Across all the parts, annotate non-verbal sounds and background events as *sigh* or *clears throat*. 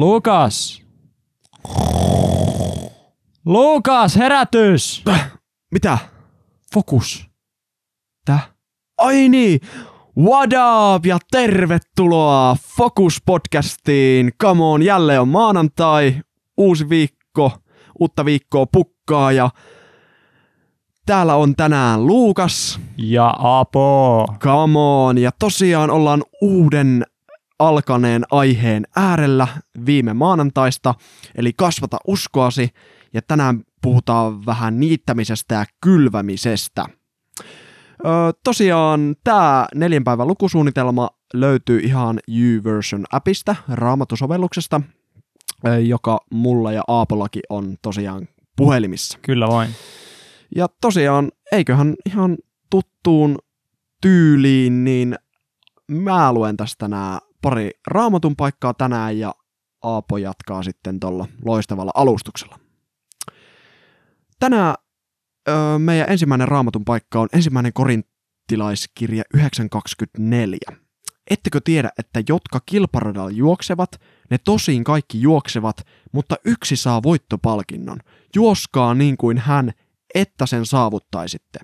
Lukas! Lukas, herätys! Mitä? Fokus. Täh? Ai niin! What up ja tervetuloa Focus Podcastiin. Come on, jälleen on maanantai, uusi viikko, uutta viikkoa pukkaa ja täällä on tänään Luukas. Ja Apo. Come on, ja tosiaan ollaan uuden alkaneen aiheen äärellä viime maanantaista, eli kasvata uskoasi, ja tänään puhutaan vähän niittämisestä ja kylvämisestä. Öö, tosiaan tämä neljän päivän lukusuunnitelma löytyy ihan YouVersion appista, raamatusovelluksesta, joka mulla ja Aapollakin on tosiaan puhelimissa. Kyllä vain. Ja tosiaan, eiköhän ihan tuttuun tyyliin, niin mä luen tästä nämä pari raamatun paikkaa tänään ja Aapo jatkaa sitten tuolla loistavalla alustuksella. Tänään ö, meidän ensimmäinen raamatun paikka on ensimmäinen korintilaiskirja 924. Ettekö tiedä, että jotka kilparadalla juoksevat, ne tosin kaikki juoksevat, mutta yksi saa voittopalkinnon. Juoskaa niin kuin hän, että sen saavuttaisitte.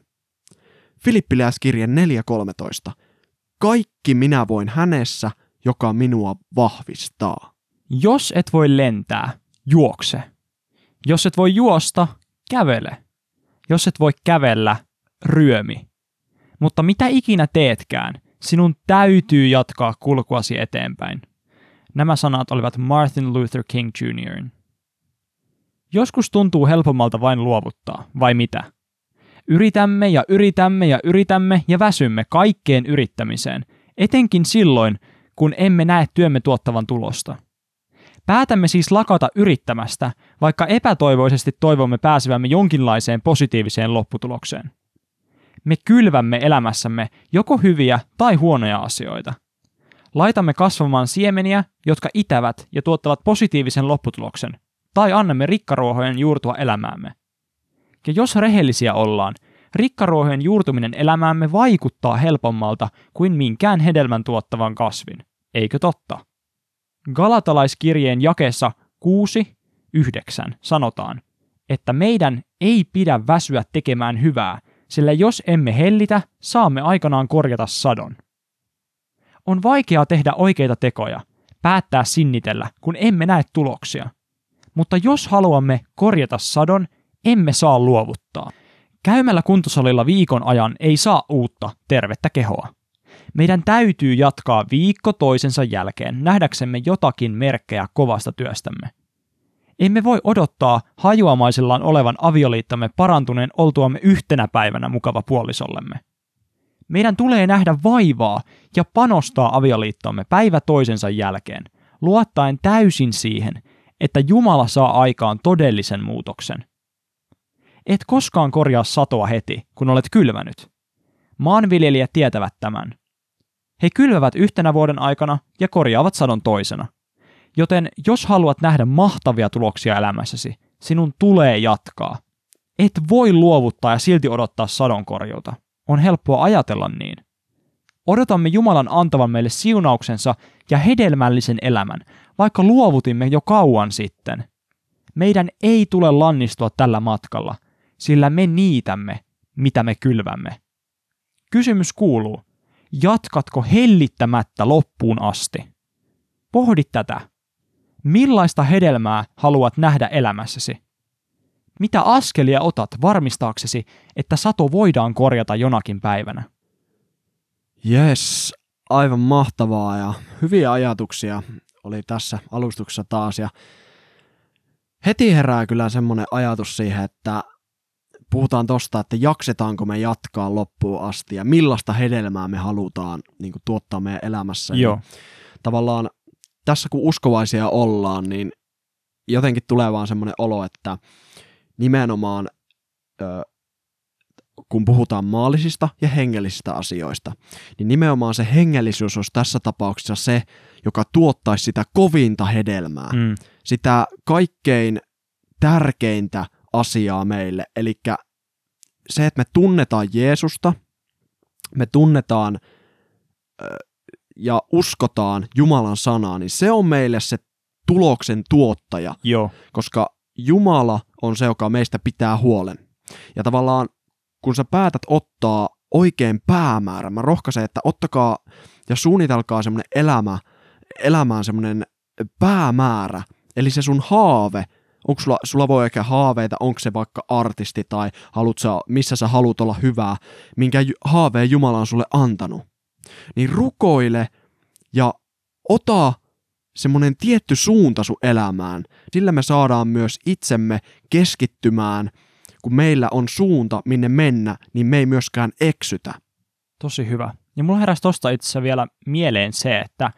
Filippiläiskirje 4.13. Kaikki minä voin hänessä, joka minua vahvistaa. Jos et voi lentää, juokse. Jos et voi juosta, kävele. Jos et voi kävellä, ryömi. Mutta mitä ikinä teetkään, sinun täytyy jatkaa kulkuasi eteenpäin. Nämä sanat olivat Martin Luther King Jr. Joskus tuntuu helpommalta vain luovuttaa, vai mitä? Yritämme ja yritämme ja yritämme ja väsymme kaikkeen yrittämiseen, etenkin silloin, kun emme näe työmme tuottavan tulosta. Päätämme siis lakata yrittämästä, vaikka epätoivoisesti toivomme pääsevämme jonkinlaiseen positiiviseen lopputulokseen. Me kylvämme elämässämme joko hyviä tai huonoja asioita. Laitamme kasvamaan siemeniä, jotka itävät ja tuottavat positiivisen lopputuloksen, tai annamme rikkaruohojen juurtua elämäämme. Ja jos rehellisiä ollaan, rikkaruohojen juurtuminen elämäämme vaikuttaa helpommalta kuin minkään hedelmän tuottavan kasvin. Eikö totta? Galatalaiskirjeen jakeessa 6.9 sanotaan, että meidän ei pidä väsyä tekemään hyvää, sillä jos emme hellitä, saamme aikanaan korjata sadon. On vaikeaa tehdä oikeita tekoja, päättää sinnitellä, kun emme näe tuloksia. Mutta jos haluamme korjata sadon, emme saa luovuttaa. Käymällä kuntosalilla viikon ajan ei saa uutta, tervettä kehoa. Meidän täytyy jatkaa viikko toisensa jälkeen nähdäksemme jotakin merkkejä kovasta työstämme. Emme voi odottaa hajuamaisillaan olevan avioliittamme parantuneen oltuamme yhtenä päivänä mukava puolisollemme. Meidän tulee nähdä vaivaa ja panostaa avioliittomme päivä toisensa jälkeen, luottaen täysin siihen, että Jumala saa aikaan todellisen muutoksen. Et koskaan korjaa satoa heti, kun olet kylvänyt. Maanviljelijät tietävät tämän. He kylvävät yhtenä vuoden aikana ja korjaavat sadon toisena. Joten jos haluat nähdä mahtavia tuloksia elämässäsi, sinun tulee jatkaa. Et voi luovuttaa ja silti odottaa sadonkorjuuta. On helppoa ajatella niin. Odotamme Jumalan antavan meille siunauksensa ja hedelmällisen elämän, vaikka luovutimme jo kauan sitten. Meidän ei tule lannistua tällä matkalla, sillä me niitämme, mitä me kylvämme. Kysymys kuuluu, jatkatko hellittämättä loppuun asti? Pohdi tätä. Millaista hedelmää haluat nähdä elämässäsi? Mitä askelia otat varmistaaksesi, että sato voidaan korjata jonakin päivänä? Yes, aivan mahtavaa ja hyviä ajatuksia oli tässä alustuksessa taas. Ja heti herää kyllä semmoinen ajatus siihen, että puhutaan tosta, että jaksetaanko me jatkaa loppuun asti ja millaista hedelmää me halutaan niin kuin, tuottaa meidän elämässä. Joo. Ja tavallaan tässä kun uskovaisia ollaan, niin jotenkin tulee vaan semmoinen olo, että nimenomaan ö, kun puhutaan maallisista ja hengellisistä asioista, niin nimenomaan se hengellisyys olisi tässä tapauksessa se, joka tuottaisi sitä kovinta hedelmää, Mm. sitä kaikkein tärkeintä asiaa meille. Eli se, että me tunnetaan Jeesusta, me tunnetaan ja uskotaan Jumalan sanaa, niin se on meille se tuloksen tuottaja, Joo. koska Jumala on se, joka meistä pitää huolen. Ja tavallaan kun sä päätät ottaa oikein päämäärä, mä rohkaisen, että ottakaa ja suunnitelkaa semmoinen elämä, elämään semmoinen päämäärä, eli se sun haave, onko sulla, sulla voi ehkä haaveita, onko se vaikka artisti tai sä, missä sä haluat olla hyvää, minkä haaveen Jumala on sulle antanut. Niin rukoile ja ota semmoinen tietty suunta sun elämään. Sillä me saadaan myös itsemme keskittymään, kun meillä on suunta, minne mennä, niin me ei myöskään eksytä. Tosi hyvä. Ja mulla heräsi tosta itse asiassa vielä mieleen se, että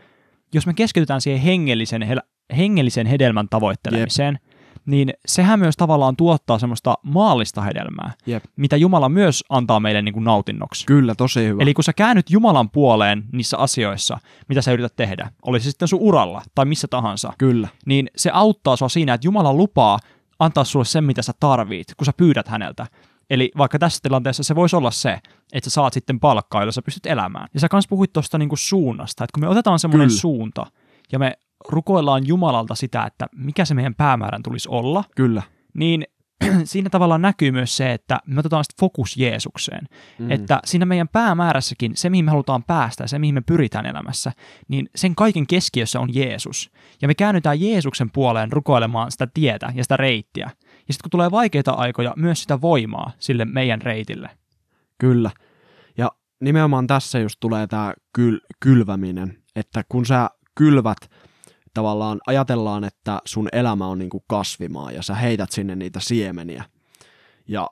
jos me keskitytään siihen hengellisen, hel- hengellisen hedelmän tavoittelemiseen, Jep. Niin sehän myös tavallaan tuottaa semmoista maallista hedelmää, Jep. mitä Jumala myös antaa meille niin kuin nautinnoksi. Kyllä, tosi hyvä. Eli kun sä käännyt Jumalan puoleen niissä asioissa, mitä sä yrität tehdä, oli se sitten sun uralla tai missä tahansa, Kyllä, niin se auttaa sua siinä, että Jumala lupaa antaa sulle sen, mitä sä tarvit, kun sä pyydät häneltä. Eli vaikka tässä tilanteessa se voisi olla se, että sä saat sitten palkkaa, jolla sä pystyt elämään. Ja sä kans puhuit tuosta niinku suunnasta, että kun me otetaan semmoinen Kyllä. suunta ja me rukoillaan Jumalalta sitä, että mikä se meidän päämäärän tulisi olla, kyllä. niin *clears throat* siinä tavallaan näkyy myös se, että me otetaan sitten fokus Jeesukseen. Mm. Että siinä meidän päämäärässäkin, se mihin me halutaan päästä ja se mihin me pyritään elämässä, niin sen kaiken keskiössä on Jeesus. Ja me käännytään Jeesuksen puoleen rukoilemaan sitä tietä ja sitä reittiä. Ja sitten kun tulee vaikeita aikoja, myös sitä voimaa sille meidän reitille. Kyllä. Ja nimenomaan tässä just tulee tämä kyl, kylväminen, että kun sä kylvät, tavallaan ajatellaan, että sun elämä on niinku kasvimaa ja sä heität sinne niitä siemeniä. Ja,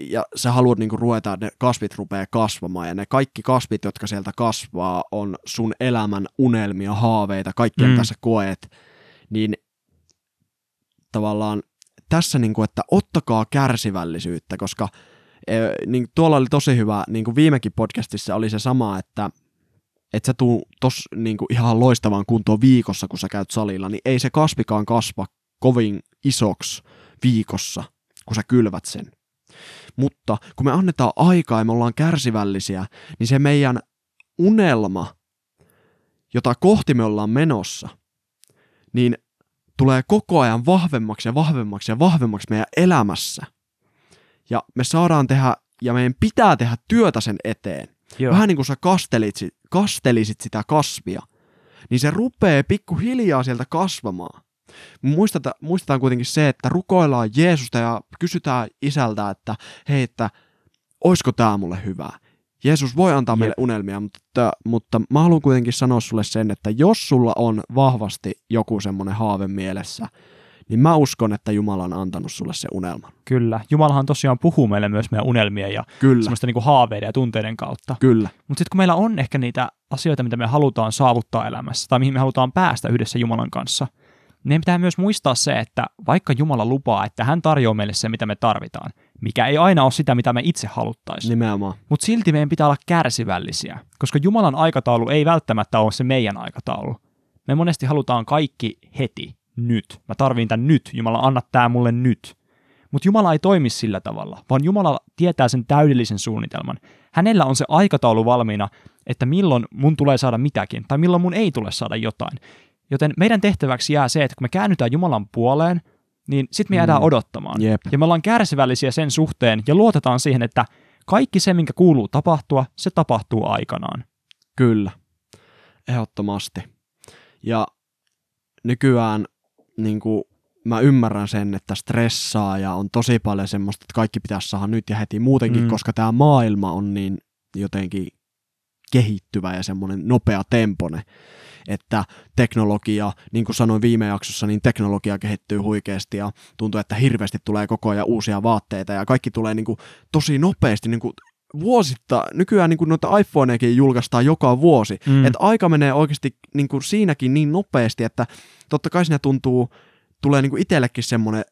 ja sä haluat niinku ruveta, ne kasvit rupeaa kasvamaan ja ne kaikki kasvit, jotka sieltä kasvaa, on sun elämän unelmia, haaveita, kaikkia Mm. mitä sä koet, niin tavallaan tässä, niinku, että ottakaa kärsivällisyyttä, koska e, niin tuolla oli tosi hyvä, niin kuin viimekin podcastissa oli se sama, että et sä tuu tos niin kuin ihan loistavaan kuntoon viikossa, kun sä käyt salilla, niin ei se kasvikaan kasva kovin isoksi viikossa, kun sä kylvät sen. Mutta kun me annetaan aikaa ja me ollaan kärsivällisiä, niin se meidän unelma, jota kohti me ollaan menossa, niin tulee koko ajan vahvemmaksi ja vahvemmaksi ja vahvemmaksi meidän elämässä. Ja me saadaan tehdä, ja meidän pitää tehdä työtä sen eteen. Joo. Vähän niin kuin sä kastelit, kastelisit sitä kasvia, niin se rupeaa pikkuhiljaa sieltä kasvamaan. Muistata, muistetaan kuitenkin se, että rukoillaan Jeesusta ja kysytään isältä, että hei, että oisko tämä mulle hyvää. Jeesus voi antaa meille unelmia, mutta, mutta mä haluan kuitenkin sanoa sulle sen, että jos sulla on vahvasti joku semmoinen haave mielessä, niin mä uskon, että Jumala on antanut sulle se unelman. Kyllä. Jumalahan tosiaan puhuu meille myös meidän unelmien ja Kyllä, semmoista niinku haaveiden ja tunteiden kautta. kyllä, Mutta sitten kun meillä on ehkä niitä asioita, mitä me halutaan saavuttaa elämässä tai mihin me halutaan päästä yhdessä Jumalan kanssa, niin pitää myös muistaa se, että vaikka Jumala lupaa, että hän tarjoaa meille se, mitä me tarvitaan, mikä ei aina ole sitä, mitä me itse haluttaisiin, nimenomaan. mutta silti meidän pitää olla kärsivällisiä, koska Jumalan aikataulu ei välttämättä ole se meidän aikataulu. Me monesti halutaan kaikki heti, nyt. Mä tarviin tämän nyt. Jumala, anna tää mulle nyt. Mutta Jumala ei toimi sillä tavalla, vaan Jumala tietää sen täydellisen suunnitelman. Hänellä on se aikataulu valmiina, että milloin mun tulee saada mitäkin, tai milloin mun ei tule saada jotain. Joten meidän tehtäväksi jää se, että kun me käännytään Jumalan puoleen, niin sitten me jäädään Mm. odottamaan. Jep. Ja me ollaan kärsivällisiä sen suhteen ja luotetaan siihen, että kaikki se, minkä kuuluu tapahtua, se tapahtuu aikanaan. Kyllä, ehdottomasti. Ja nykyään niin kuin, mä ymmärrän sen, että stressaa ja on tosi paljon semmoista, että kaikki pitäisi saada nyt ja heti muutenkin, Mm. koska tämä maailma on niin jotenkin kehittyvä ja semmoinen nopea tempone, että teknologia, niin kuin sanoin viime jaksossa, niin teknologia kehittyy huikeasti ja tuntuu, että hirveästi tulee koko ajan uusia vaatteita ja kaikki tulee niin kuin tosi nopeasti, niin kuin vuositta, nykyään niin kuin noita iPhonejakin julkaistaan joka vuosi, Mm. että aika menee oikeasti niin kuin siinäkin niin nopeasti, että totta kai siinä tuntuu, tulee niin kuin itsellekin semmoinen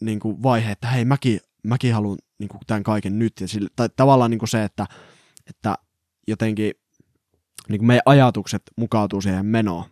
niin kuin vaihe, että hei mäkin, mäkin haluan niin kuin tämän kaiken nyt, ja sille, tai tavallaan niin kuin se, että, että jotenkin niin kuin meidän ajatukset mukautuu siihen menoon.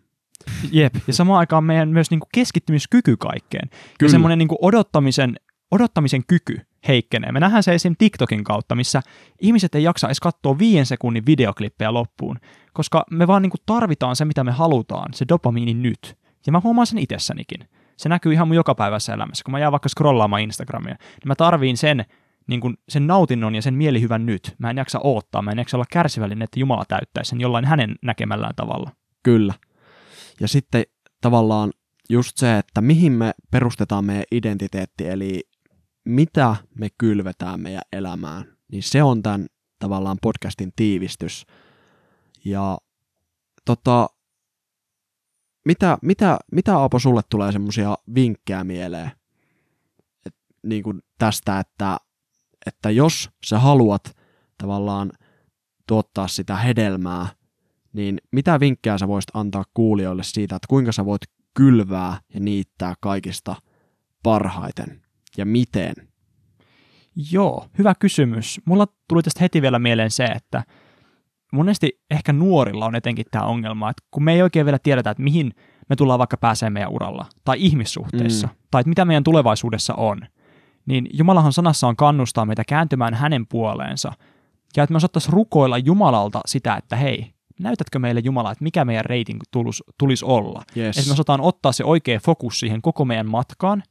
Jep, ja samaan aikaan meidän myös niinku keskittymiskyky kaikkeen. Kyllä. Ja semmoinen niinku odottamisen, odottamisen kyky heikkenee. Me nähdään se esim. TikTokin kautta, missä ihmiset ei jaksa edes katsoa viiden sekunnin videoklippejä loppuun, koska me vaan niinku tarvitaan se, mitä me halutaan, se dopamiini nyt. Ja mä huomaan sen itsessänikin. Se näkyy ihan mun jokapäiväisessä elämässä. Kun mä jään vaikka scrollaamaan Instagramia, niin mä tarviin sen, niin kuin sen nautinnon ja sen mielihyvän nyt. Mä en jaksa odottaa, mä en jaksa olla kärsivällinen, että Jumala täyttäisi sen jollain hänen näkemällään tavalla. Kyllä. Ja sitten tavallaan just se, että mihin me perustetaan meidän identiteetti, eli mitä me kylvetään meidän elämään, niin se on tämän tavallaan podcastin tiivistys. Ja tota, mitä, mitä, mitä Aapo sulle tulee semmoisia vinkkejä mieleen Et, niin kuin tästä, että, että jos sä haluat tavallaan tuottaa sitä hedelmää, niin mitä vinkkejä sä voisit antaa kuulijoille siitä, että kuinka sä voit kylvää ja niittää kaikista parhaiten ja miten? Joo, hyvä kysymys. Mulla tuli tästä heti vielä mieleen se, että monesti ehkä nuorilla on etenkin tämä ongelma, että kun me ei oikein vielä tiedetä, että mihin me tullaan vaikka pääsemään meidän uralla, tai ihmissuhteissa, mm. tai että mitä meidän tulevaisuudessa on, niin Jumalahan sanassa on kannustaa meitä kääntymään hänen puoleensa, ja että me osattaisiin rukoilla Jumalalta sitä, että hei, näytätkö meille Jumala, että mikä meidän reitin tulisi, tulisi olla. Yes. Että me osataan ottaa se oikea fokus siihen koko meidän matkaan,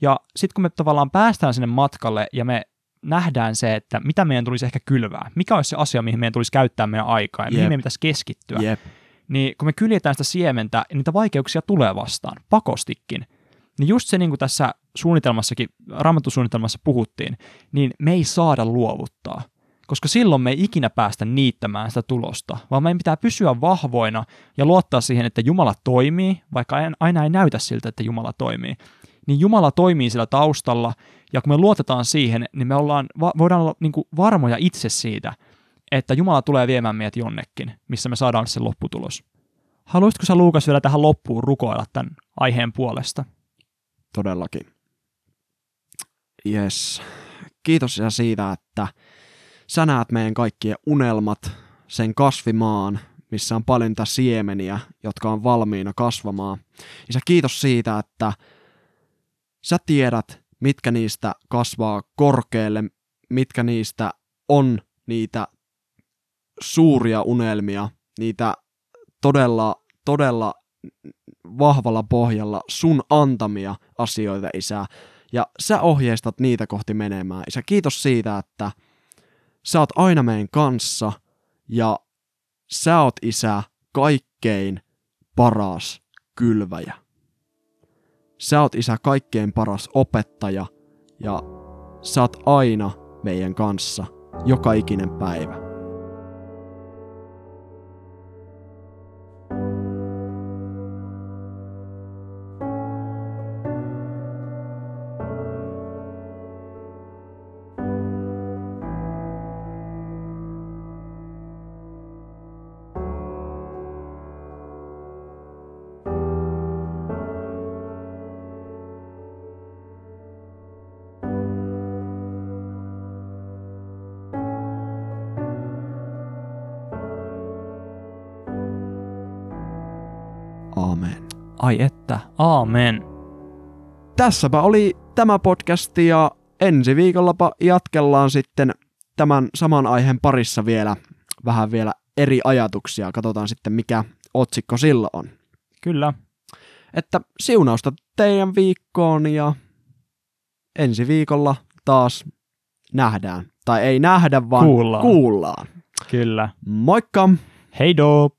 ja sitten kun me tavallaan päästään sinne matkalle ja me nähdään se, että mitä meidän tulisi ehkä kylvää, mikä olisi se asia, mihin meidän tulisi käyttää meidän aikaa ja mihin meidän pitäisi keskittyä, Jep. niin kun me kyljetään sitä siementä, niin niitä vaikeuksia tulee vastaan, pakostikin. Niin just se, niin kuin tässä suunnitelmassakin, raamattusuunnitelmassa puhuttiin, niin me ei saada luovuttaa. Koska silloin me ei ikinä päästä niittämään sitä tulosta, vaan meidän pitää pysyä vahvoina ja luottaa siihen, että Jumala toimii, vaikka aina ei näytä siltä, että Jumala toimii. Niin Jumala toimii sillä taustalla, ja kun me luotetaan siihen, niin me ollaan, voidaan olla niin kuin varmoja itse siitä, että Jumala tulee viemään meidät jonnekin, missä me saadaan se lopputulos. Haluaisitko sä Luukas vielä tähän loppuun rukoilla tämän aiheen puolesta? Todellakin. Yes. Kiitos ja siitä, että sä näet meidän kaikkien unelmat, sen kasvimaan, missä on paljon niitä siemeniä, jotka on valmiina kasvamaan. Ja sä kiitos siitä, että sä tiedät, mitkä niistä kasvaa korkealle, mitkä niistä on niitä suuria unelmia, niitä todella, todella vahvalla pohjalla sun antamia asioita, Isä. Ja sä ohjeistat niitä kohti menemään. Isä, kiitos siitä, että sä oot aina meidän kanssa ja sä oot, Isä, kaikkein paras kylväjä. Sä oot, Isä, kaikkein paras opettaja ja sä oot aina meidän kanssa joka ikinen päivä. Ai että, aamen. Tässäpä oli tämä podcasti ja ensi viikollapa jatkellaan sitten tämän saman aiheen parissa vielä vähän vielä eri ajatuksia. Katsotaan sitten mikä otsikko sillä on. Kyllä. Että siunausta teidän viikkoon ja ensi viikolla taas nähdään. Tai ei nähdä, vaan Kuullaan. kuullaan. Kyllä. Moikka! Hei do!